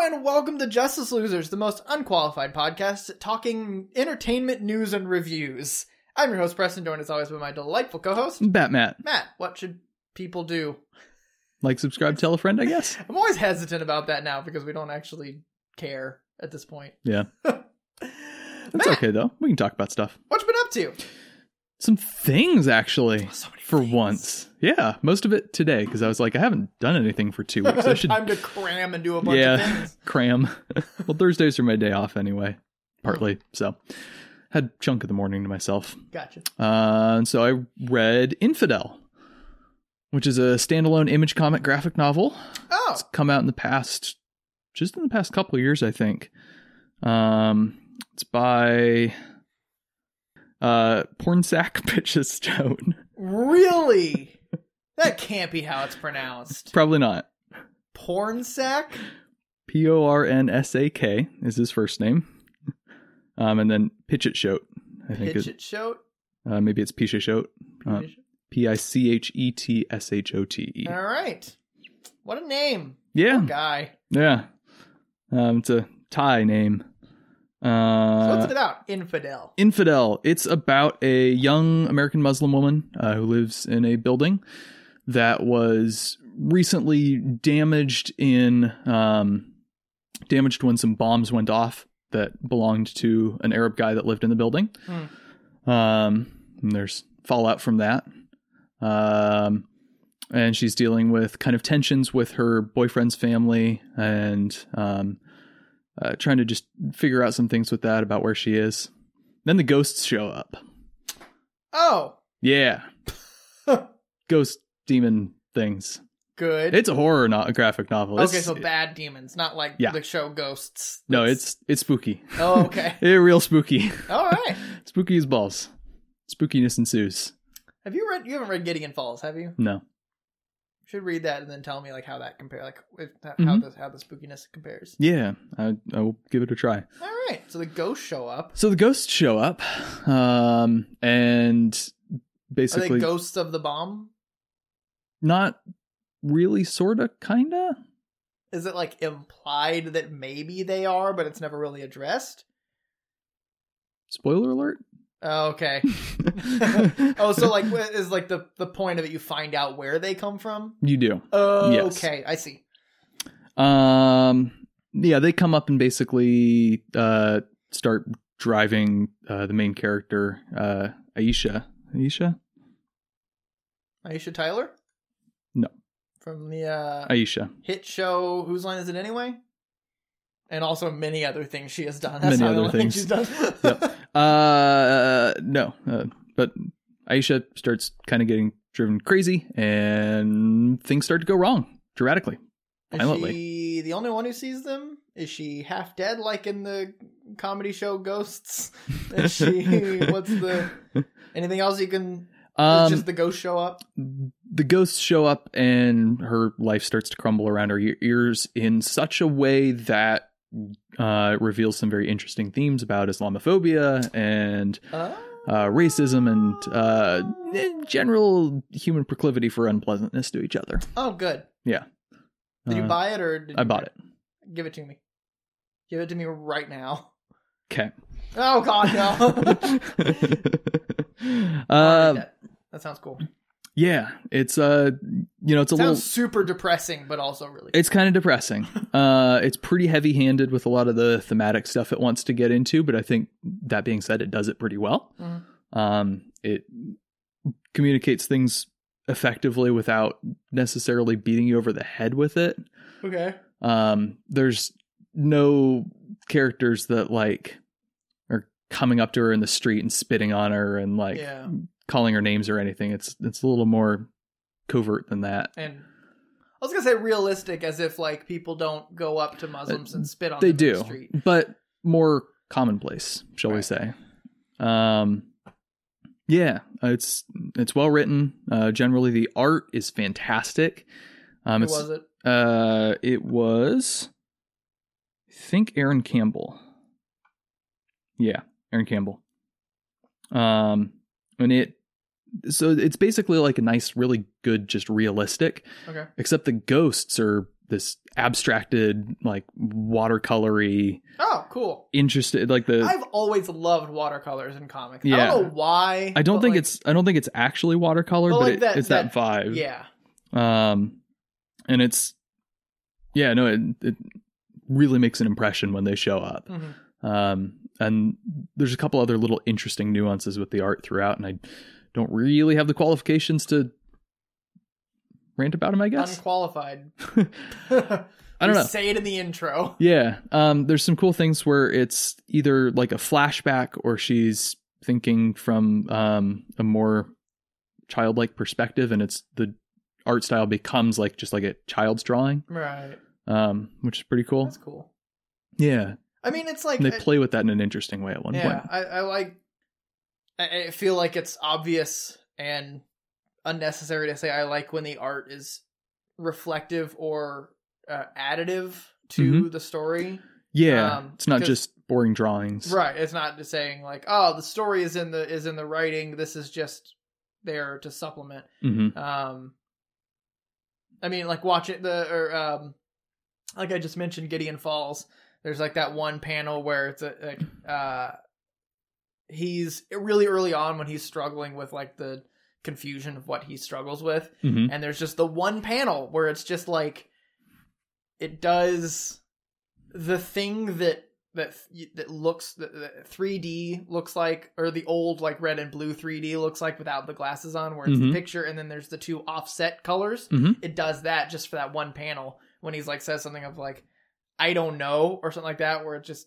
and welcome to Justice Losers, the most unqualified podcast talking entertainment news and reviews. I'm your host, Preston, joined as always by my delightful co-host, Batman. Matt. Matt, what should people do? Like, subscribe, tell a friend, I guess. I'm always hesitant about that now because we don't actually care at this point. Yeah. It's Matt, okay, though. We can talk about stuff. what you been up to? Some things, actually, So for things. once. Yeah, most of it today, because I was like, I haven't done anything for two weeks. I should Time to cram and do a bunch of things. cram. well, Thursdays are my day off anyway, partly. So, had chunk of the morning to myself. Gotcha. Uh, and so I read Infidel, which is a standalone image comic graphic novel. Oh, It's come out in the past, just in the past couple of years, I think. Um, it's by uh, Pornsak Pitchestone. really? that can't be how it's pronounced. Probably not. Porn sack? P O R N S A K is his first name. Um, and then Pitchett Shote. I think Pitch it, it uh, maybe it's Pisha Shote. Uh, P I C H E T S H O T E. All right. What a name. Yeah, Poor guy. yeah. Um, it's a Thai name. Uh, So what's it about? Infidel. Infidel. It's about a young American Muslim woman uh, who lives in a building that was recently damaged in um, damaged when some bombs went off that belonged to an Arab guy that lived in the building. Um, and there's fallout from that. Um, and she's dealing with kind of tensions with her boyfriend's family and um, uh, trying to just figure out some things with that about where she is. Then the ghosts show up. Oh, Yeah. Ghost demon things. good. It's a horror, not a graphic novel. okay, so bad demons, not like Yeah. the show Ghosts. no, it's it's spooky. Oh, okay. It's real spooky. All right. spooky as balls. Spookiness ensues. Have you read? You haven't read Gideon Falls, have you? No. Should read that and then tell me like how that compare, like if, how Mhm. the how the spookiness compares. Yeah, I, I will give it a try. All right. So the ghosts show up. So the ghosts show up, um, and Are basically they ghosts of the bomb? not really, sorta, kinda. Is it like implied that maybe they are, but it's never really addressed? Spoiler alert. Oh, okay. oh, so like what is like the the point of it? You find out where they come from. you do. Oh, Yes. okay. I see. Um, yeah, they come up and basically uh, start driving uh, the main character, uh, Aisha. Aisha? Aisha Tyler. No. From the uh, Aisha. hit show Whose Line Is It Anyway? And also many other things she has done. That's Many other only things. she's done. Yep. Uh, no, uh, but Aisha starts kind of getting driven crazy, and things start to go wrong dramatically. Is Violently. she the only one who sees them? Is she half dead like in the comedy show Ghosts? Is she what's the anything else you can Um, just the ghosts show up? the ghosts show up, and her life starts to crumble around her ears in such a way that uh, reveals some very interesting themes about Islamophobia and Uh, uh, racism and uh, general human proclivity for unpleasantness to each other. oh good. Yeah. Did you Uh, buy it or did I bought it. Give it to me. Give it to me right now. Okay. Oh god no. Uh, that. that sounds cool. Yeah, it's uh, you know, it's a Sounds little, super depressing, but also really. it's kind of depressing. uh, it's pretty heavy-handed with a lot of the thematic stuff it wants to get into, but I think that being said, it does it pretty well. Mhm. Um, it communicates things effectively without necessarily beating you over the head with it. okay. Um, there's no characters that like are coming up to her in the street and spitting on her and like yeah. Calling her names or anything. It's it's a little more covert than that. And I was gonna say realistic, as if like people don't go up to Muslims and spit on Uh, They them in the do, street. but more commonplace, shall we say? Um, yeah, it's it's well written. Uh, generally, the art is fantastic. Um, Who was it? uh, it was, I think Aaron Campbell. Yeah, Aaron Campbell. Um, and it so it's basically like a nice, really good, just realistic. Okay. Except the ghosts are this abstracted like watercolory Oh, cool. interested like the I've always loved watercolors in comics. Yeah. I don't know why. I don't think like, it's I don't think it's actually watercolor, But but, like it, that- it's that, vibe. yeah. Um, and it's yeah, no, it it really makes an impression when they show up. Mhm. Um, and there's a couple other little interesting nuances with the art throughout, and I don't really have the qualifications to rant about them. I guess Unqualified. I don't know. Say it in the intro. Yeah. Um, there's some cool things where it's either like a flashback or she's thinking from um, a more childlike perspective, and it's the art style becomes like just like a child's drawing, Right. um, which is pretty cool. That's cool. Yeah. I mean, it's like And they I- play with that in an interesting way at one yeah, point. I, I like. I, feel like it's obvious and unnecessary to say I like when the art is reflective or uh, additive to the story. Yeah. Um, it's not just boring drawings. Right. It's not just saying like, oh, the story is in the is in the writing. This is just there to supplement. hmm Um, I mean, like watching the or um, like I just mentioned, Gideon Falls. There's like that one panel where it's a like uh, he's really early on when he's struggling with like the confusion of what he struggles with, hmm and there's just the one panel where it's just like it does the thing that that that looks that that 3D looks like or the old like red and blue 3D looks like without the glasses on where it's Mhm. the picture and then there's the two offset colors Mhm. it does that just for that one panel when he's like says something of like I don't know or something like that where it just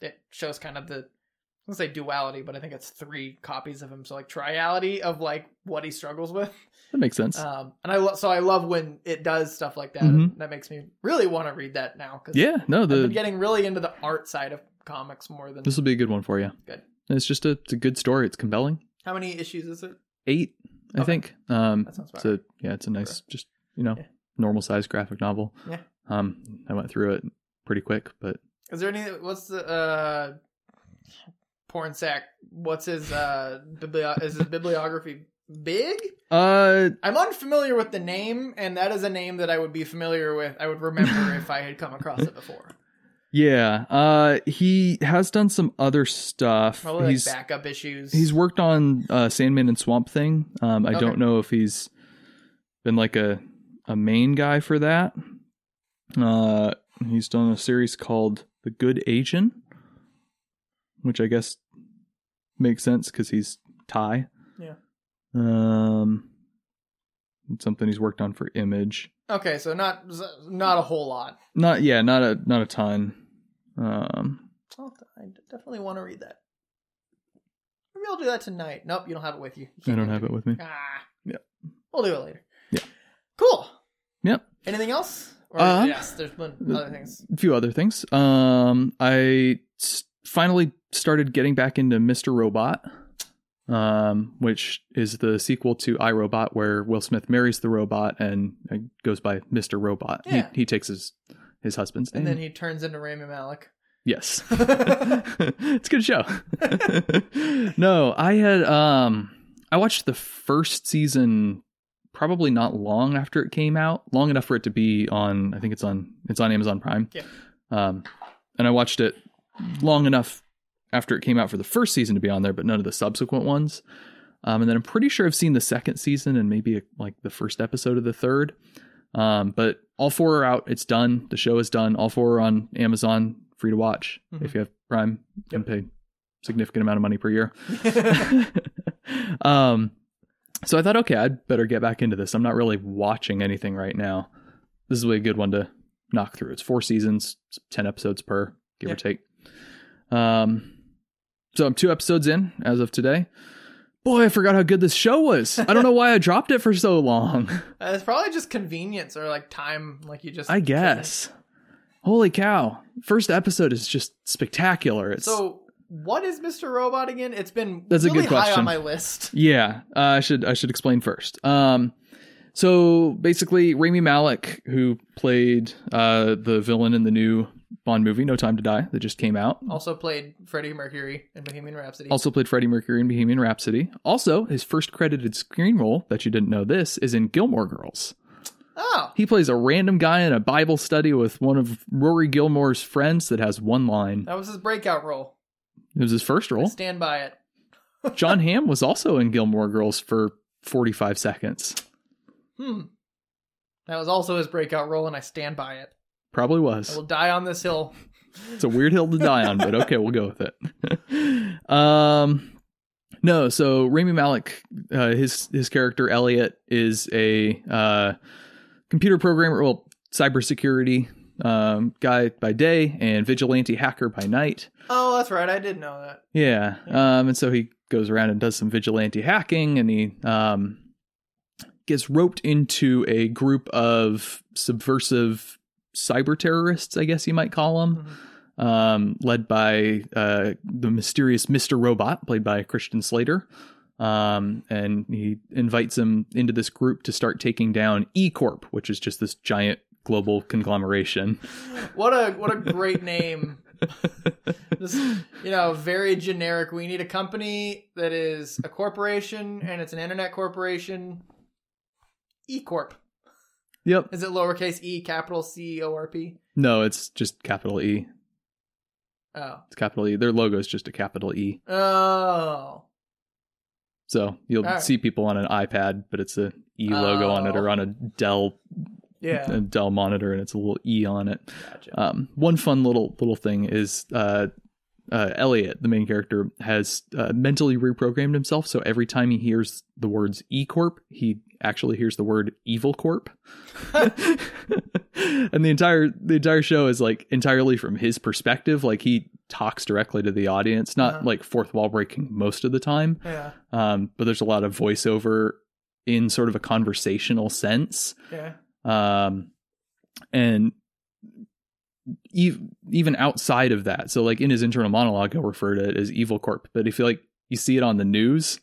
it shows kind of the I don't say duality but I think it's three copies of him so like triality of like what he struggles with That makes sense. um, and I lo- so I love when it does stuff like that. Mhm. That makes me really want to read that now because yeah. No, I've been the getting really into the art side of comics more than this will be a good one for you. Good. It's just a it's a good story. It's compelling. how many issues is it? Eight, I Okay. think. Um, That sounds about so yeah, it's a nice, just you know, Yeah. normal size graphic novel. Yeah. Um, I went through it pretty quick, but Is there any? What's the uh, porn sack? What's his uh biblio- is his bibliography big? uh, I'm unfamiliar with the name, and that is a name that I would be familiar with. I would remember if I had come across it before. yeah. Uh, he has done some other stuff. Probably like he's backup issues. he's worked on uh, Sandman and Swamp Thing. Um, I Okay. don't know if he's been like a a main guy for that. Uh, he's done a series called The Good Asian, which I guess makes sense because he's Thai. Yeah. Um, something he's worked on for Image. okay, so not not a whole lot. Not yeah, not a not a ton. Um, I definitely want to read that. Maybe I'll do that tonight. Nope, you don't have it with you. You I don't have it with me. Ah. Yep. We'll do it later. Yeah. Cool. Yep. Anything else? Or, Uh, yes, there's been other things. a few other things. Um, I s- finally started getting back into Mr. Robot, um, which is the sequel to iRobot, where Will Smith marries the robot and uh, goes by Mr. Robot. Yeah. He he takes his his husband's name. And then he turns into Rami Malek. yes, it's a good show. no, I had um, I watched the first season probably not long after it came out, long enough for it to be on. I think it's on it's on Amazon Prime. Yeah. Um, and I watched it long enough after it came out for the first season to be on there, but none of the subsequent ones. Um, and then I'm pretty sure I've seen the second season and maybe like the first episode of the third. Um, but all four are out. It's done. The show is done. All four are on Amazon, free to watch. Mhm. If you have Prime, you can pay significant amount of money per year. um, so I thought, okay, I'd better get back into this. I'm not really watching anything right now. This is a good one to knock through. It's four seasons, it's ten episodes per, give Yeah. or take. Um, so I'm two episodes in as of today. Boy, I forgot how good this show was. I don't know why I dropped it for so long. it's probably just convenience or like time, like you just. I guess. Holy cow! First episode is just spectacular. It's So, what is Mr. Robot again? It's been That's a really good high question. on my list. Yeah, uh, I should I should explain first. Um, so basically, Rami Malek, who played uh, the villain in the new Bond movie No Time to Die that just came out, Also played Freddie Mercury in Bohemian Rhapsody. also played Freddie Mercury in Bohemian Rhapsody. Also, his first credited screen role, that you didn't know this, is in Gilmore Girls. Oh, He plays a random guy in a Bible study with one of Rory Gilmore's friends that has one line. that was his breakout role. It was his first I role. stand by it. Jon Hamm was also in Gilmore Girls for 45 seconds. Hmm. That was also his breakout role, and I stand by it. Probably was. I will die on this hill. It's a weird hill to die on, but okay, we'll go with it. um, no, so Rami Malek, uh, his his character Elliot is a uh, computer programmer, well, cybersecurity um, guy by day and vigilante hacker by night. Oh, that's right. I did know that. Yeah. Um, and so he goes around and does some vigilante hacking and he um, gets roped into a group of subversive cyber terrorists, I guess you might call them, Mhm. um, led by uh, the mysterious Mr. Robot, played by Christian Slater. Um, and he invites him into this group to start taking down E Corp, which is just this giant global conglomeration. What a what a great name. You know, very generic. We need a company that is a corporation and it's an internet corporation. E Corp. Yep. Is it lowercase e, capital C O R P? No, it's just capital E. Oh. It's capital E. Their logo is just a capital E. Oh. So you'll right. see people on an iPad, but it's a E logo on it, Oh. or on a Dell Yeah. a Dell monitor, and it's a little E on it. Gotcha. Um, one fun little little thing is uh, uh, Elliot, the main character, has uh, mentally reprogrammed himself. So every time he hears the words E Corp, he actually hears the word Evil Corp. and the entire the entire show is like entirely from his perspective. Like he talks directly to the audience, not Uh-huh. like fourth wall breaking most of the time. yeah. Um, but there's a lot of voiceover in sort of a conversational sense Yeah. Um and ev- even outside of that so like in his internal monologue he'll refer to it as evil corp but if you like you see it on the news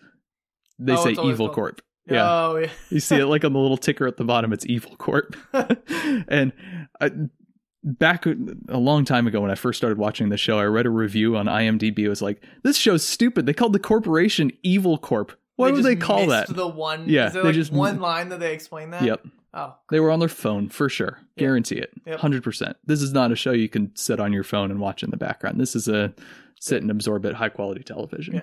they Oh, say evil called- corp. Yeah. Oh, yeah. you see it like on the little ticker at the bottom it's evil corp. And I, back a long time ago when i first started watching the show i read a review on imdb. It was like this show's stupid. They called the corporation evil corp why would they call that The one. Yeah, Is there they like just- one line that they explain that? yep Oh. They were on their phone for sure. Yeah. Guarantee it. Yep. 100%. This is not a show you can sit on your phone and watch in the background. This is a sit and absorb it high quality television. Yeah.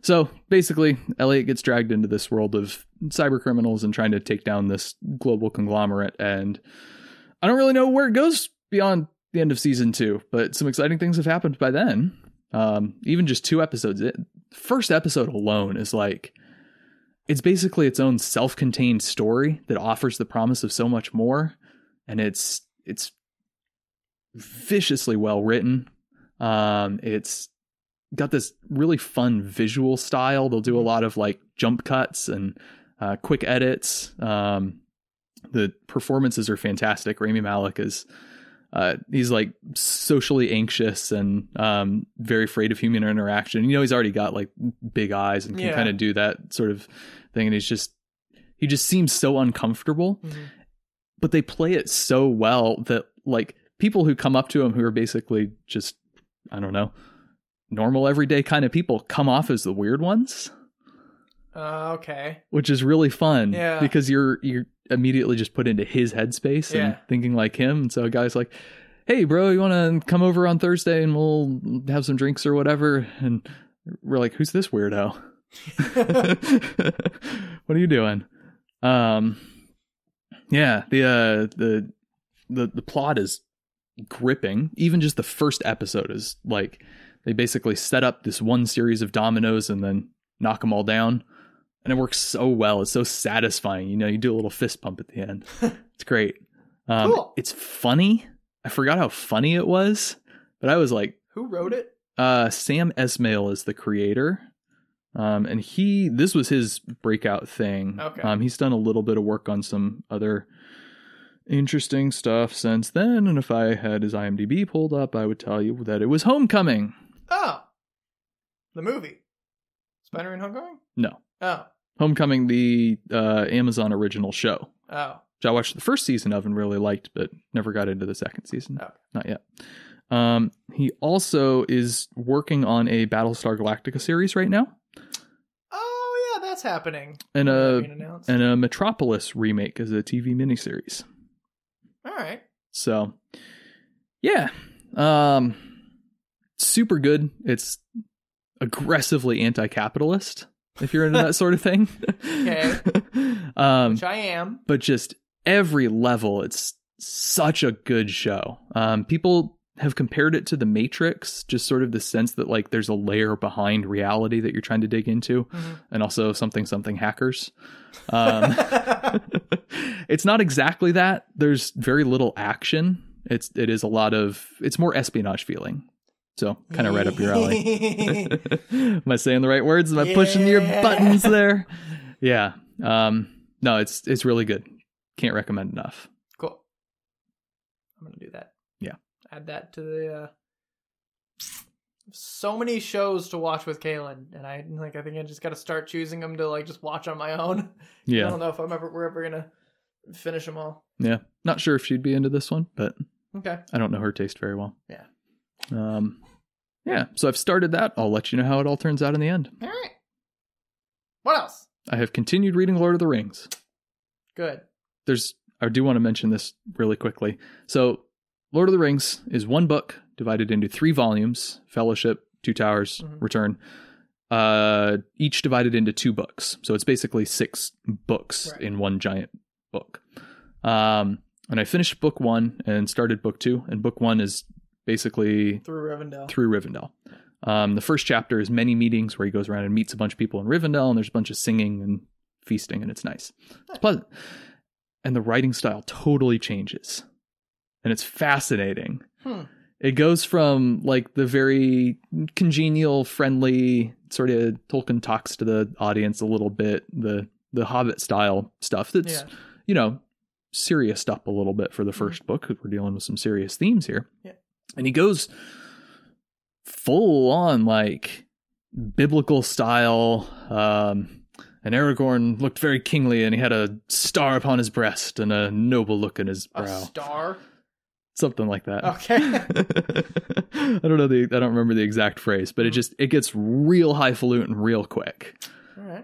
So basically, Elliot gets dragged into this world of cyber criminals and trying to take down this global conglomerate. And I don't really know where it goes beyond the end of season two, but some exciting things have happened by then. Um, even just two episodes. It, first episode alone is like it's basically its own self-contained story that offers the promise of so much more and it's it's viciously well written. Um it's got this really fun visual style. They'll do a lot of like jump cuts and uh, quick edits. Um the performances are fantastic. Rami Malek is uh, he's like socially anxious and um, very afraid of human interaction. You know, he's already got like big eyes and can Yeah. kind of do that sort of thing. And he's just, he just seems so uncomfortable, Mhm. but they play it so well that like people who come up to him who are basically just, I don't know, normal everyday kind of people come off as the weird ones, Uh, okay. which is really fun Yeah. because you're, you're immediately just put into his headspace and Yeah. thinking like him. And so a guy's like, Hey bro, you want to come over on Thursday and we'll have some drinks or whatever? And we're like, who's this weirdo? what are you doing? Um, yeah, the uh, the the the plot is gripping. Even just the first episode is like they basically set up this one series of dominoes and then knock them all down, and it works so well. It's so satisfying. You know, you do a little fist pump at the end. it's great. Um, Cool. It's funny. I forgot how funny it was, but I was like, Who wrote it? uh, Sam Esmail is the creator. Um, and he, this was his breakout thing. Okay. Um, he's done a little bit of work on some other interesting stuff since then. And if I had his IMDb pulled up, I would tell you that it was Homecoming. Oh, the movie. Spider-Man: Homecoming. No, Oh, Homecoming, the uh, Amazon original show, oh, which I watched the first season of and really liked, but never got into the second season. Okay. Not yet. Um, he also is working on a Battlestar Galactica series right now. oh yeah, that's that's happening. and a and a Metropolis remake as a TV miniseries. All right. So, yeah, um, super good. It's aggressively anti-capitalist if you're into that sort of thing. Okay. um, Which I am. but just every level, it's such a good show. Um, people have compared it to The Matrix, just sort of the sense that like there's a layer behind reality that you're trying to dig into, Mhm. and also something something hackers. Um, it's not exactly that. There's very little action. It's it is a lot of it's more espionage feeling. So kind of right up your alley. Am I saying the right words? Am I pushing your buttons there? Yeah. Um no, it's it's really good. Can't recommend enough. cool. I'm gonna do that. Yeah. Add that to the. uh so many shows to watch with Kaylin, and I like. I think I just got to start choosing them to like just watch on my own. Yeah. I don't know if I'm ever we're ever gonna finish them all. Yeah. Not sure if she'd be into this one, but Okay. I don't know her taste very well. Yeah. Um yeah, so I've started that. I'll let you know how it all turns out in the end. All right. What else? I have continued reading Lord of the Rings. Good. there's I do want to mention this really quickly. So, Lord of the Rings is one book divided into three volumes: Fellowship, Two Towers, Mhm. Return. Uh, each divided into two books. So it's basically six books Right. in one giant book. Um, and I finished book one and started book two. And book one is basically Through Rivendell. through Rivendell. Um, the first chapter is many meetings where he goes around and meets a bunch of people in Rivendell, and there's a bunch of singing and feasting, and it's nice. It's pleasant. And the writing style totally changes, and it's fascinating. Hmm. It goes from like the very congenial, friendly sort of Tolkien talks to the audience a little bit, the the Hobbit style stuff that's Yeah. you know serious up a little bit for the 1st book because we're dealing with some serious themes here. Yeah. And he goes full on like biblical style. Um, and Aragorn looked very kingly, and he had a star upon his breast and a noble look in his A brow, star. something like that. Okay. I don't know the I don't remember the exact phrase, but it Mhm. just it gets real highfalutin real quick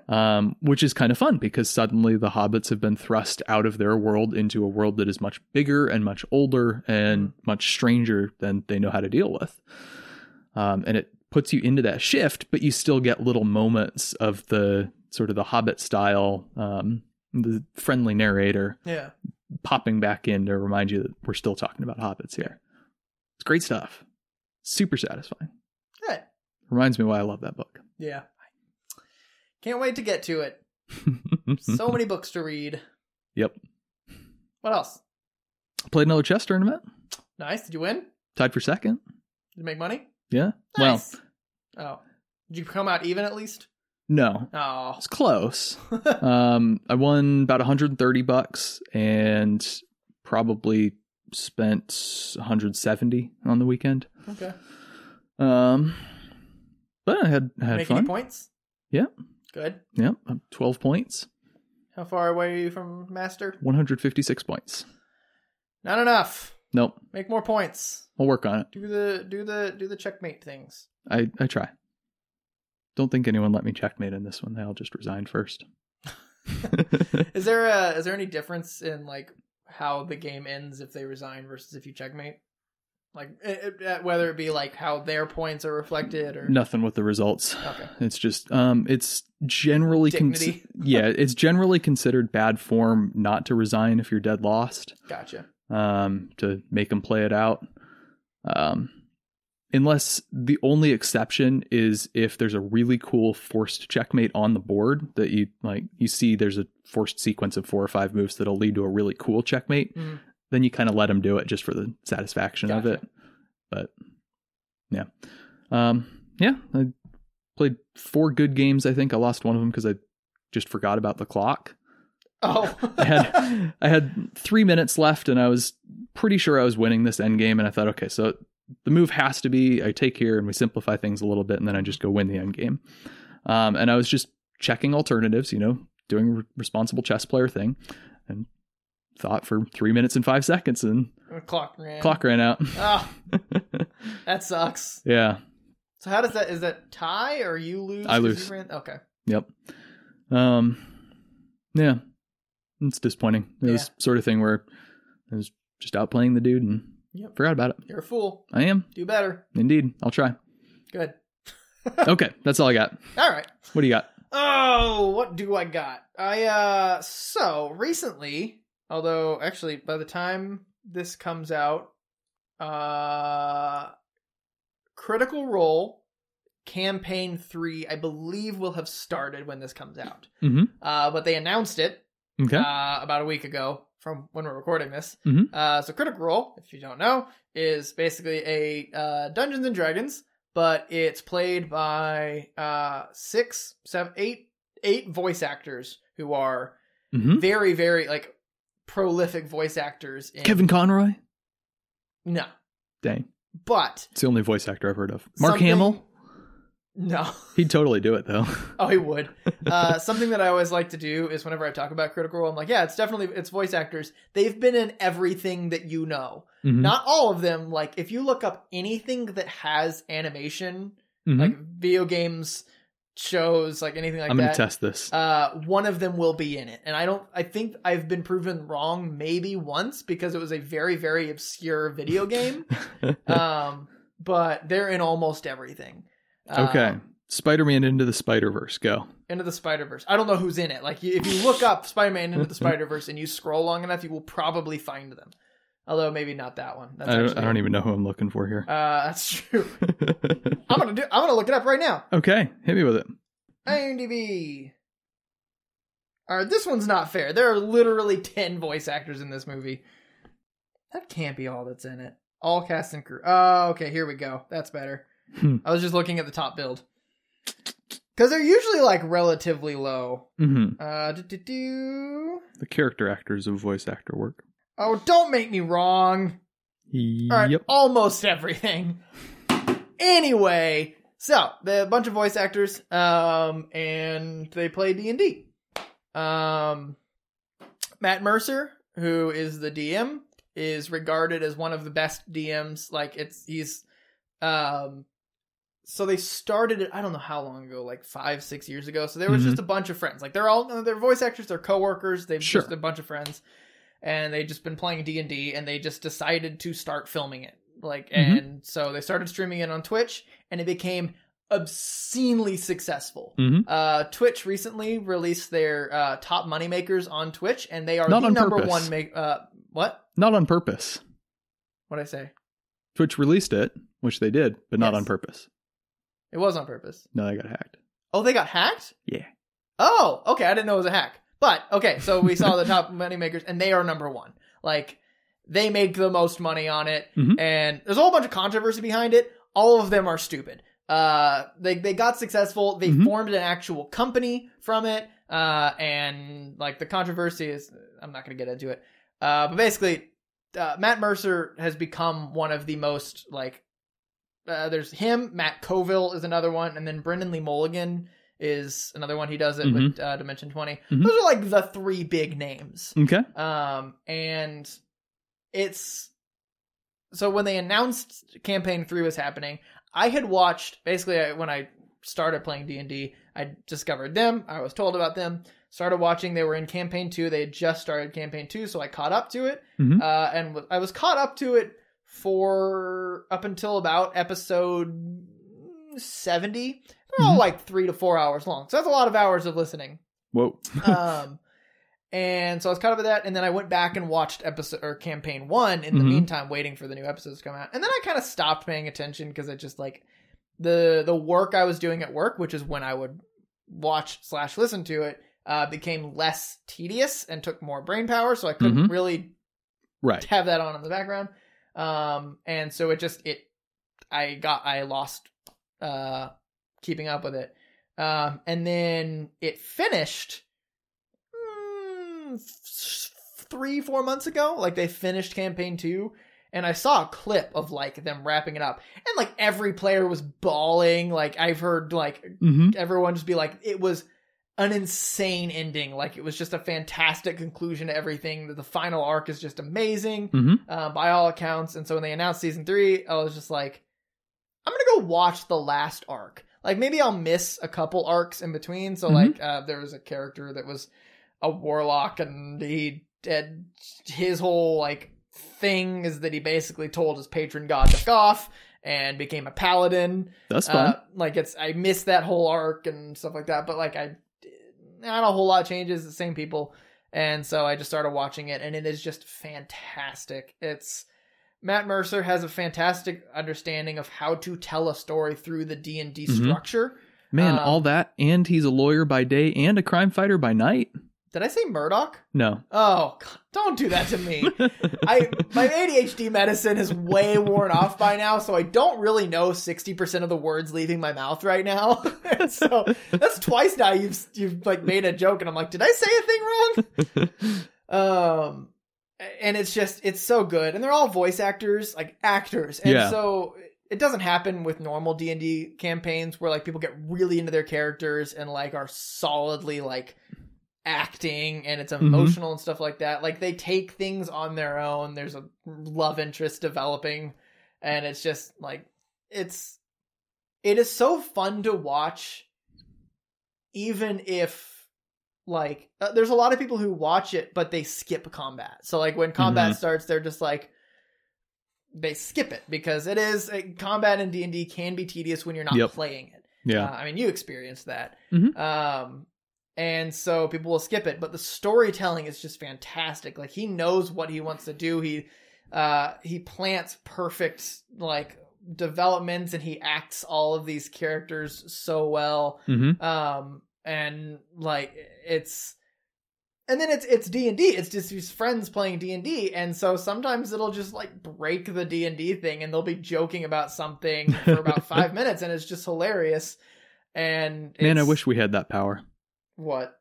right. um, which is kind of fun because suddenly the hobbits have been thrust out of their world into a world that is much bigger and much older and much stranger than they know how to deal with. Um, and it puts you into that shift, but you still get little moments of the sort of the hobbit style, um, the friendly narrator Yeah. popping back in to remind you that we're still talking about hobbits here. It's great stuff. Super satisfying. Good. Reminds me why I love that book. Yeah. Can't wait to get to it. So many books to read. Yep. What else? Played another chess tournament. Nice. Did you win? Tied for second. Did you make money? Yeah. Nice. oh. Did you come out even at least? No, Oh. it's close. um, I won about 130 bucks and probably spent 170 on the weekend. okay. Um, but I had I had Make any fun. points? Yeah. Good. Yep, 12 points, How far away are you from master? 156 points. Not enough. Nope, Make more points. I'll work on it. Do the do the do the checkmate things. I I try. Don't think anyone let me checkmate in this one. They all just resigned first. Is there a is there any difference in like how the game ends if they resign versus if you checkmate? Like it, it- whether it be like how their points are reflected or Nothing with the results. okay. It's just um it's generally con- Dignity. yeah, it's generally considered bad form not to resign if you're dead lost. Gotcha. Um to make them play it out. Um unless the only exception is if there's a really cool forced checkmate on the board that you like you see there's a forced sequence of four or five moves that'll lead to a really cool checkmate, Mhm. Then you kind of let them do it just for the satisfaction of it. But yeah. Um yeah, I played four good games I think. I lost one of them cuz I just forgot about the clock. Oh, I had I had three minutes left, and I was pretty sure I was winning this end game. And I thought, okay, so the move has to be I take here and we simplify things a little bit, and then I just go win the end game. Um, and I was just checking alternatives, you know, doing a re- responsible chess player thing, and thought for three minutes and five seconds, and clock ran. clock ran out. Oh, that sucks. yeah, So how does that is that tie or you lose? I lose. Ran? Okay. Yep. Um, yeah, it's disappointing. It was sort of thing where I was just out playing the dude and Yep. forgot about it. You're a fool. I am Do better. indeed. I'll try. Good. Okay, that's all I got. All right. What do you got? Oh, what do I got? I uh so recently, although actually by the time this comes out, uh Critical Role campaign 3 I believe will have started when this comes out. Mm-hmm. Uh but they announced it Okay. uh about a week ago from when we're recording this. Mhm. Uh so Critical Role, if you don't know, is basically a uh Dungeons and Dragons but it's played by uh six, seven, eight, eight voice actors who are mm-hmm. very, very like prolific voice actors. In, Kevin Conroy. no, Dang, but it's the only voice actor I've heard of. Mark something- Hamill. No, He'd totally do it though. oh, he would. Uh, something that I always like to do is whenever I talk about Critical Role, I'm like, yeah, it's definitely it's voice actors. They've been in everything that you know. Mhm. Not all of them. Like if you look up anything that has animation, Mhm. like video games, shows, like anything like I'm gonna test this. uh one of them will be in it and i don't i think i've been proven wrong maybe once because it was a very very obscure video game um but they're in almost everything Uh, okay, Spider-Man into the Spider-Verse. Go. into the spider-verse i don't know who's in it like if you look up spider-man into the spider-verse and you scroll long enough you will probably find them although maybe not that one that's I don't, I don't even know who I'm looking for here. uh that's true i'm gonna do i'm gonna look it up right now okay, hit me with it. IMDb. All right, this one's not fair. There are literally 10 voice actors in this movie. That can't be all that's in it. All cast and crew. Oh, okay, here we go. That's better. Hmm. I was just looking at the top build. Because they're usually like relatively low. hmm Uh, do The character actors of voice actor work. Oh, don't make me wrong. All right, Yep. almost everything. Anyway, so the bunch of voice actors, um, and they play D and D. Um, Matt Mercer, who is the DM, is regarded as one of the best DMs. Like it's he's, um, so they started it. I don't know how long ago, like five, six years ago. So there was Mhm. just a bunch of friends. Like they're all they're voice actors. They're coworkers. They've Sure. just a bunch of friends and they just been playing D&D and they just decided to start filming it. Like Mhm. and so they started streaming it on Twitch and it became obscenely successful. hmm Uh Twitch recently released their uh top money makers on Twitch and they are Not the on number purpose. one make uh what? Not on purpose. What I say? Twitch released it, which they did, but not Yes. on purpose. It was on purpose. No, they got hacked. Oh, they got hacked? Yeah. Oh, okay. I didn't know it was a hack. But okay, so we saw the top money makers, and they are number one. Like they make the most money on it, Mhm. and there's a whole bunch of controversy behind it. All of them are stupid. Uh, they they got successful. They Mhm. formed an actual company from it. Uh, and like the controversy is, I'm not gonna get into it. Uh, but basically, uh, Matt Mercer has become one of the most like. Uh, there's him, Matt Colville is another one, and then Brennan Lee Mulligan is another one. He does it with uh, Dimension 20. Mhm. Those are like the three big names. Okay. Um, and it's so when they announced campaign three was happening, I had watched basically I, when I started playing D and D, I discovered them. I was told about them. Started watching. They were in campaign two. They had just started campaign two, so I caught up to it. Mhm. Uh, and w- I was caught up to it for up until about episode seventy. They're all Mhm. like three to four hours long, so that's a lot of hours of listening Whoa. um, and so I was caught up with that, and then I went back and watched episode or campaign one in the Mhm. meantime, waiting for the new episodes to come out. And then I kind of stopped paying attention because it just like the the work I was doing at work, which is when I would watch slash listen to it, uh, became less tedious and took more brain power, so I couldn't Mhm. really right. have that on in the background. Um, and so it just it I got I lost uh keeping up with it. Um, and then it finished mm, three four months ago. Like they finished campaign two. And I saw a clip of like them wrapping it up, and like every player was bawling. Like I've heard like hmm everyone just be like, it was an insane ending. Like it was just a fantastic conclusion to everything. The final arc is just amazing hmm uh, by all accounts. And so when they announced season three, I was just like, I'm gonna go watch the last arc. Like maybe I'll miss a couple arcs in between. So Mhm. like uh, there was a character that was a warlock, and he did his whole like thing is that he basically told his patron god to off and became a paladin. That's fun. Uh, like it's I missed that whole arc and stuff like that, but like I not a whole lot of changes, the same people. And so I just started watching it and it is just fantastic. It's Matt Mercer has a fantastic understanding of how to tell a story through the D&D Mhm. structure. Man, um, all that, and he's a lawyer by day and a crime fighter by night. Did I say Murdock? No. Oh, God, don't do that to me. I my ADHD medicine is way worn off by now, so I don't really know sixty percent of the words leaving my mouth right now. so that's twice now you've you've like made a joke, and I'm like, did I say a thing wrong? Um, and it's just it's so good, and they're all voice actors, like actors, and Yeah. so it doesn't happen with normal D and D campaigns where like people get really into their characters and like are solidly like acting and it's Mm-hmm. emotional and stuff like that. Like they take things on their own. There's a love interest developing and it's just like it's it is so fun to watch even if like uh, there's a lot of people who watch it but they skip combat. So like when combat Mhm. starts they're just like they skip it because it is uh, combat in D&D can be tedious when you're not Yep. playing it. yeah. Uh, I mean, you experienced that. Mhm. Um, and so people will skip it, but the storytelling is just fantastic. Like he knows what he wants to do. He uh, he plants perfect like developments, and he acts all of these characters so well. hmm Um, and like it's. And then it's it's D and D. It's just these friends playing D and D, and so sometimes it'll just like break the D and D thing, and they'll be joking about something for about five minutes, and it's just hilarious. And Man, I wish we had that power. what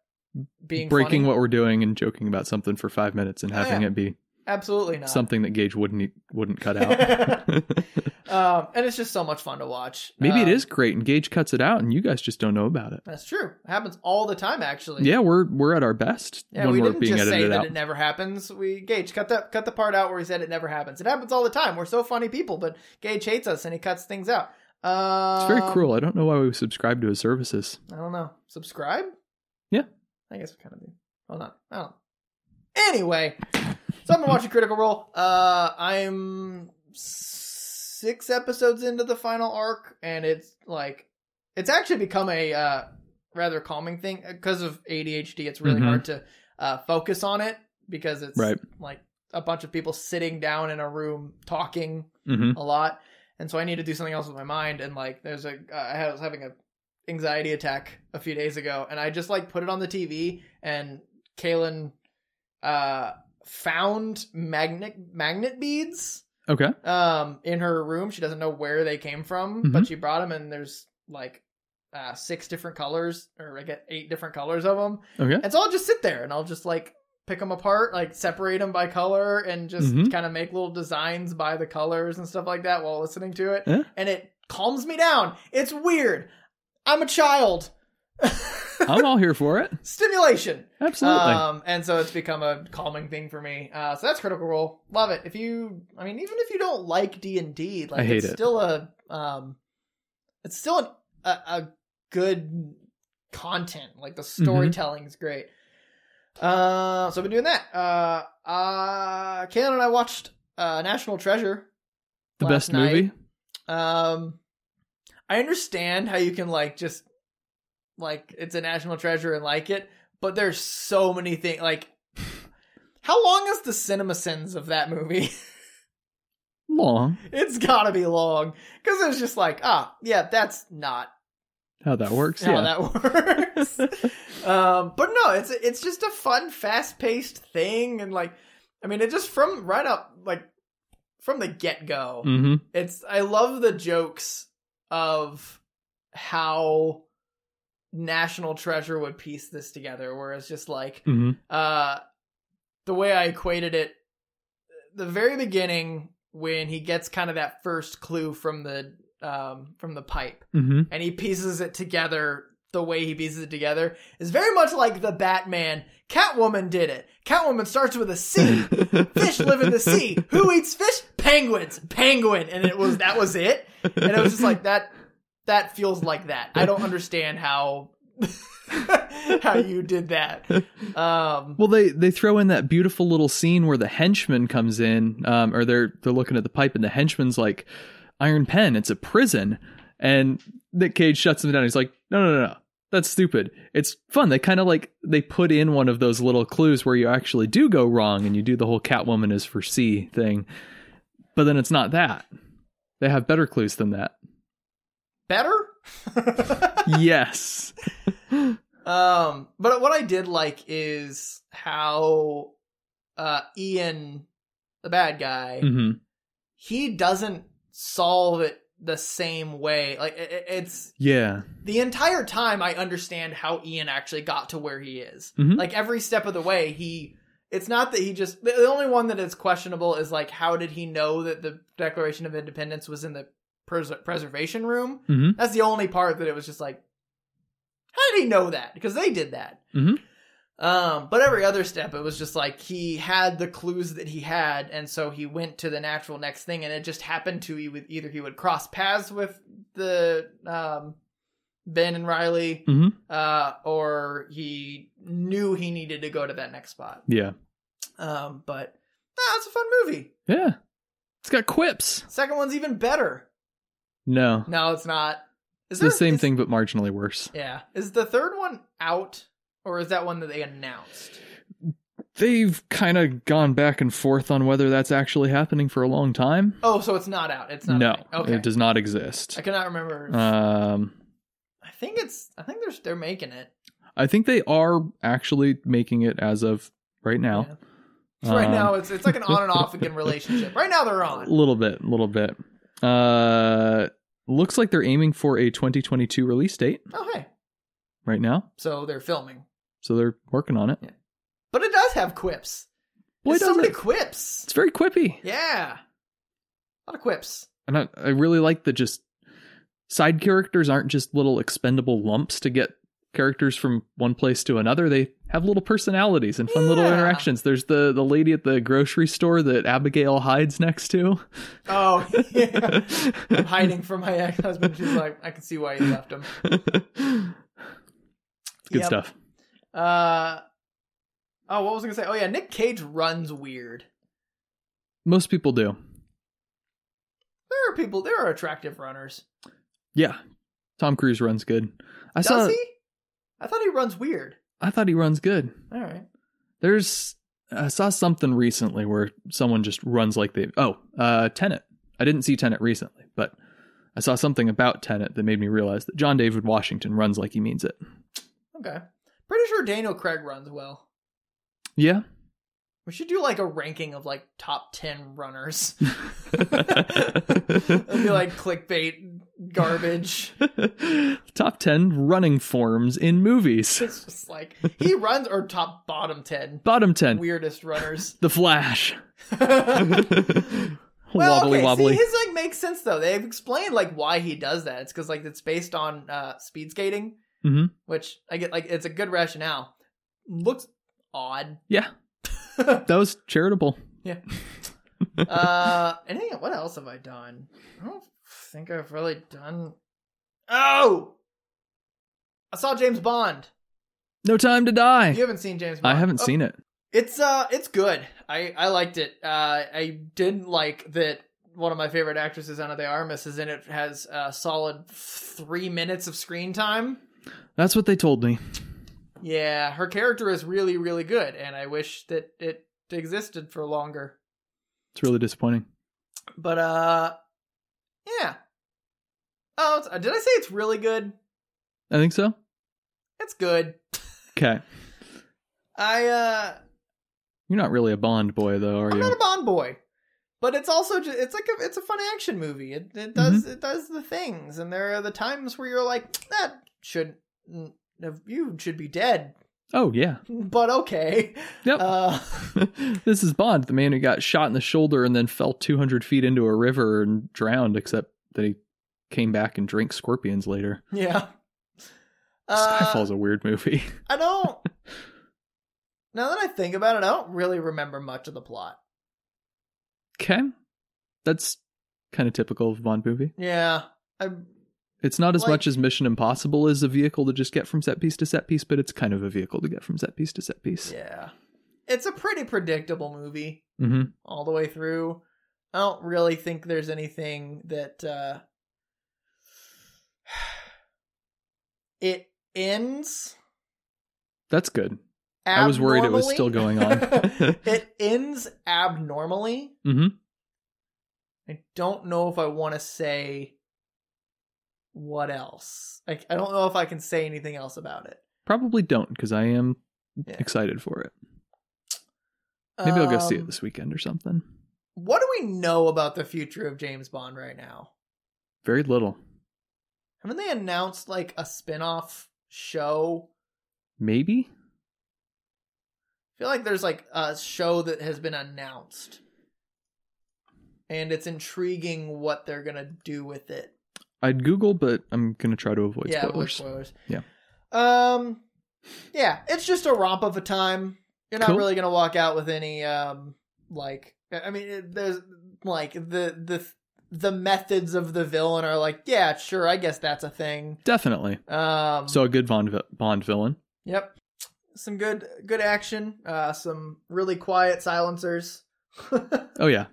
being Breaking funny? what we're doing and joking about something for five minutes and oh, having Yeah. it be absolutely not something that Gage wouldn't wouldn't cut out. um and it's just so much fun to watch. Maybe it Um, is great and Gage cuts it out and you guys just don't know about it. that's true. It happens all the time actually. Yeah, we're we're at our best yeah when we we're didn't being just say that out. it never happens. We gage cut that cut the part out where he said it never happens. It happens all the time. We're so funny people but gage hates us and he cuts things out. Um, It's very cruel. I don't know why we subscribe to his services. i don't know. Subscribe? Yeah. i guess we kind of do. Hold on i don't. Anyway so i've been watching critical role. Uh i'm six episodes into the final arc and it's like it's actually become a uh rather calming thing because of adhd it's really Mhm. hard to uh focus on it because it's Right. like a bunch of people sitting down in a room talking hmm a lot and so i need to do something else with my mind and like there's a uh, i was having a anxiety attack a few days ago and i just like put it on the tv and kaylin uh found magnet magnet beads Okay. um in her room she doesn't know where they came from Mhm. but she brought them and there's like uh six different colors or i get eight different colors of them Okay. and so I'll just sit there and I'll just like pick them apart, like separate them by color and just Mhm. kind of make little designs by the colors and stuff like that while listening to it. Yeah. And it calms me down. It's weird. I'm a child. I'm all here for it. Stimulation. Absolutely. Um, and so it's become a calming thing for me. Uh, so that's Critical Role. Love it. If you, I mean, even if you don't like D and D, like I hate it's it. still a, um, it's still an, a, a good content. Like the Mm-hmm. storytelling is great. Uh, so I've been doing that. Uh, uh, Kaylin and I watched uh, National Treasure. the best night. movie. Um, I understand how you can like just like it's a national treasure and like it, but there's so many things. Like, how long is the CinemaSins of that movie? Long. it's gotta be long because it's just like, ah, yeah, that's not How that works. how yeah. that works. um, but no, it's it's just a fun, fast paced thing, and like, I mean, it just from right up like from the get go hmm it's I love the jokes of how National Treasure would piece this together, whereas just like hmm uh the way I equated it the very beginning when he gets kind of that first clue from the um from the pipe hmm and he pieces it together the way he pieces it together is very much like the Batman Catwoman did it. Catwoman starts with a C. Fish live in the sea. Who eats fish? Penguins. Penguin. And it was that was it. And it was just like that that feels like that. I don't understand how how you did that. Um, Well, they they throw in that beautiful little scene where the henchman comes in, um, or they're they're looking at the pipe, and the henchman's like, "Iron Pen, it's a prison," and Nick Cage shuts him down. He's like, "No, no, no, no, that's stupid. It's fun." They kind of like they put in one of those little clues where you actually do go wrong, and you do the whole Catwoman is for C thing, but then it's not that. They have better clues than that. Better. yes. Um, but what I did like is how uh Ian, the bad guy, hmm he doesn't solve it the same way. Like it, it- it's Yeah. the entire time I understand how Ian actually got to where he is. Mhm. Like every step of the way, he. It's not that he just. The only one that is questionable is like how did he know that the Declaration of Independence was in the pres- preservation room? hmm That's the only part that it was just like, how did he know that? Because they did that. Mhm. Um, but every other step, it was just like he had the clues that he had, and so he went to the natural next thing, and it just happened to he would either he would cross paths with the um, Ben and Riley, hmm uh, or he knew he needed to go to that next spot. Yeah. Um, but nah, it's a fun movie. Yeah. It's got quips. Second one's even better. No. No, it's not. Is It's the same is- thing, but marginally worse. Yeah. Is the third one out, or is that one that they announced? They've kind of gone back and forth on whether that's actually happening for a long time. Oh, so it's not out. It's not. no. Okay. it does not exist. I cannot remember. Um, I think it's. I think they're they're making it I think they are actually making it as of right now. Yeah. So right Um, now, it's it's like an on and off again relationship. Right now, they're on A little bit, a little bit. Uh, looks like they're aiming for a 2022 release date Oh, hey. right now, So they're filming, so they're working on it. Yeah. but it does have quips. Boy, There's so does many it. quips. It's very quippy. Yeah, a lot of quips. and I, I really like that just side characters aren't just little expendable lumps to get characters from one place to another they have little personalities and fun little interactions there's the the lady at the grocery store that abigail hides next to Oh, yeah. I'm hiding from my ex husband. She's like, I can see why you left him. it's good Yep. stuff Uh, oh, what was I gonna say? Oh yeah, Nick Cage runs weird. most people do There are people. There are attractive runners. yeah tom cruise runs good i Does saw he? I thought he runs weird. I thought he runs good All right. there's i saw something recently where someone just runs like they oh uh tenet i didn't see tenet recently but i saw something about tenet that made me realize that john david washington runs like he means it Okay. Pretty sure Daniel Craig runs well. yeah We should do like a ranking of like top ten runners. It'll be like clickbait garbage. top 10 running forms in movies It's just like he runs or top bottom ten bottom 10 weirdest runners. the flash well, wobbly okay, wobbly see, his like makes sense though. They've explained like why he does that. It's because like it's based on uh speed skating, Mhm. which I get like it's a good rationale. Looks odd. yeah that was charitable Yeah. uh, anything? What else have I done? I don't think I've really done. Oh, I saw James Bond. no time to die You haven't seen James Bond? i haven't Oh, seen it It's uh, it's good. I I liked it. Uh, I didn't like that. One of my favorite actresses, Ana de Armas, is in it. Has a solid three minutes of screen time. that's what they told me Yeah, her character is really, really good, and I wish that it existed for longer. it's really disappointing But uh, yeah. Oh, it's, did I say it's really good? i think so It's good. okay I uh, you're not really a bond boy though are you? I'm not a Bond boy, but it's also just it's like a it's a fun action movie. It it does it does the things, and there are the times where you're like that should you should be dead, oh yeah but okay. Yep. Uh, this is Bond, the man who got shot in the shoulder and then fell 200 feet into a river and drowned, except that he came back and drank scorpions later. yeah. Uh, Skyfall's a weird movie. I don't. now that I think about it, I don't really remember much of the plot. Okay. That's kind of typical of Bond movie. Yeah, I It's not as Like- much as Mission Impossible is a vehicle to just get from set piece to set piece, but it's kind of a vehicle to get from set piece to set piece. Yeah. It's a pretty predictable movie hmm all the way through. I don't really think there's anything that uh it ends That's good. I was worried it was still going on. it ends abnormally. hmm I don't know if I want to say what else. Like I don't know if I can say anything else about it. Probably don't because I am Yeah. excited for it. Maybe I'll go see it Um, this weekend or something. What do we know about the future of James Bond right now? Very little. Haven't they announced like a spin-off show? Maybe. I feel like there's like a show that has been announced. And it's intriguing what they're gonna do with it. I'd Google, but I'm gonna try to avoid yeah, spoilers. spoilers. Yeah. Um yeah, it's just a romp of a time. You're not Cool. really gonna walk out with any um like I mean it- there's like the the the methods of the villain are like, yeah, sure, I guess that's a thing. Definitely. Um So a good Bond Bond villain. Yep. Some good good action, uh some really quiet silencers. Oh yeah,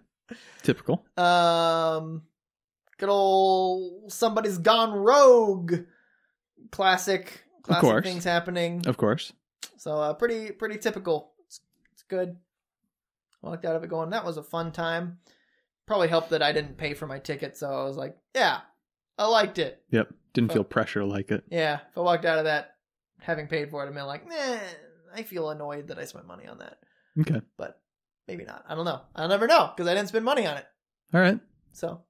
typical. um good old somebody's gone rogue classic classic course. things happening. Of course. So uh pretty pretty typical. It's, it's good. Walked out of it going, that was a fun time. Probably helped that I didn't pay for my ticket, so I was like, yeah, I liked it. Yep. Didn't Oh. feel pressure like it. Yeah, if I walked out of that having paid for it, I'd been like, nah, I feel annoyed that I spent money on that. Okay. But maybe not. I don't know. I'll never know because I didn't spend money on it. All right. So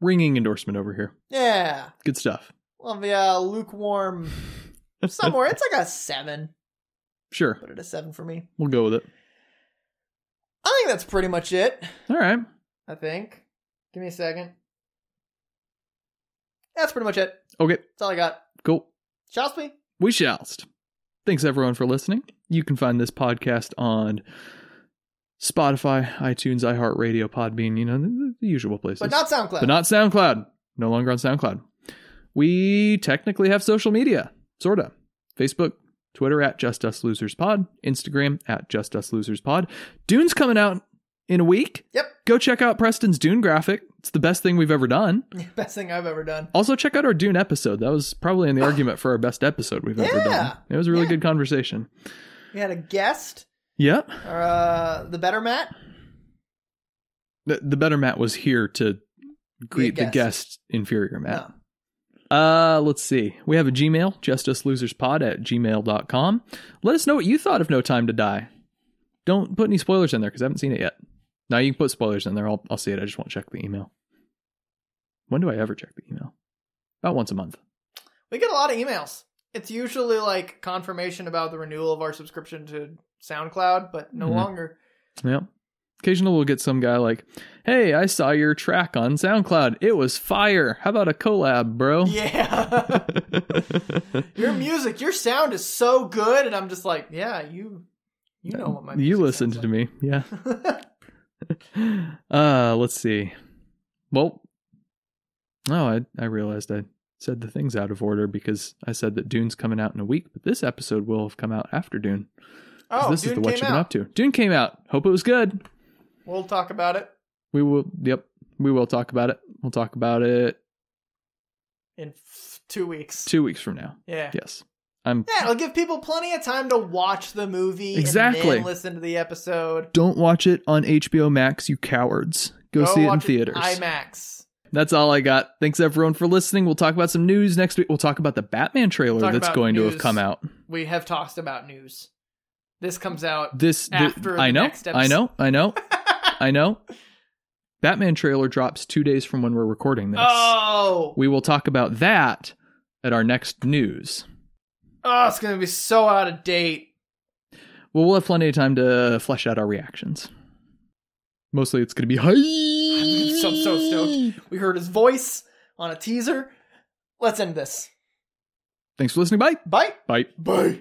Ringing endorsement over here. yeah, Good stuff. love the uh, lukewarm somewhere. it's like a seven. Sure. Put it a seven for me. We'll go with it. I think that's pretty much it. All right. I think. Give me a second. That's pretty much it. Okay. That's all I got. Cool. Shall we? We shallst. Thanks everyone for listening. You can find this podcast on Spotify, iTunes, iHeartRadio, Podbean, you know, the, the usual places. But not SoundCloud. but not SoundCloud. No longer on SoundCloud. We technically have social media, sorta. Facebook, Twitter at Just Us Losers Pod, Instagram at Just Us Losers Pod. Dune's coming out in a week. Yep. Go check out Preston's Dune graphic. It's the best thing we've ever done. Best thing I've ever done. Also, check out our Dune episode. That was probably in the argument for our best episode we've ever Yeah. done. It was a really Yeah. good conversation. We had a guest, Yep. uh, the better Matt. The, the better Matt was here to greet the guest. guest inferior Matt. No. Uh, let's see. We have a Gmail, justusloserspod at gmail.com. Let us know what you thought of No Time to Die. Don't put any spoilers in there because I haven't seen it yet. Now you can put spoilers in there. I'll, I'll see it. I just won't check the email. When do I ever check the email? About once a month. We get a lot of emails. It's usually like confirmation about the renewal of our subscription to SoundCloud, but no Mhm. longer. Yep. Occasionally we'll get some guy like, hey, I saw your track on SoundCloud. It was fire. How about a collab, bro? Yeah. your music, your sound is so good, and I'm just like, yeah, you, you know what my You listened to me. Yeah. uh, let's see. Well, oh, I I realized I said the things out of order because I said that Dune's coming out in a week, but this episode will have come out after Dune. Oh, this Dune is the what you've been up to. Dune came out. Hope it was good. We'll talk about it We will. Yep, we will talk about it. We'll talk about it in f- two weeks. two weeks from now. Yeah. Yes, I'm. Yeah, it'll give people plenty of time to watch the movie Exactly. listen to the episode. Don't watch it on HBO Max, you cowards. Go, see it in theaters. IMAX. That's all I got. Thanks everyone for listening. We'll talk about some news next week. We'll talk about the Batman trailer Talk that's going to have come out. We have talked about news. This comes out. This th- After I the know, next I know, I know, oh, I know. Batman trailer drops two days from when we're recording this. oh, We will talk about that at our next news. Oh, it's gonna be so out of date. Well, we'll have plenty of time to flesh out our reactions. Mostly, it's going to be hi. I'm so so stoked. We heard his voice on a teaser. Let's end this. Thanks for listening. Bye. Bye. Bye. Bye.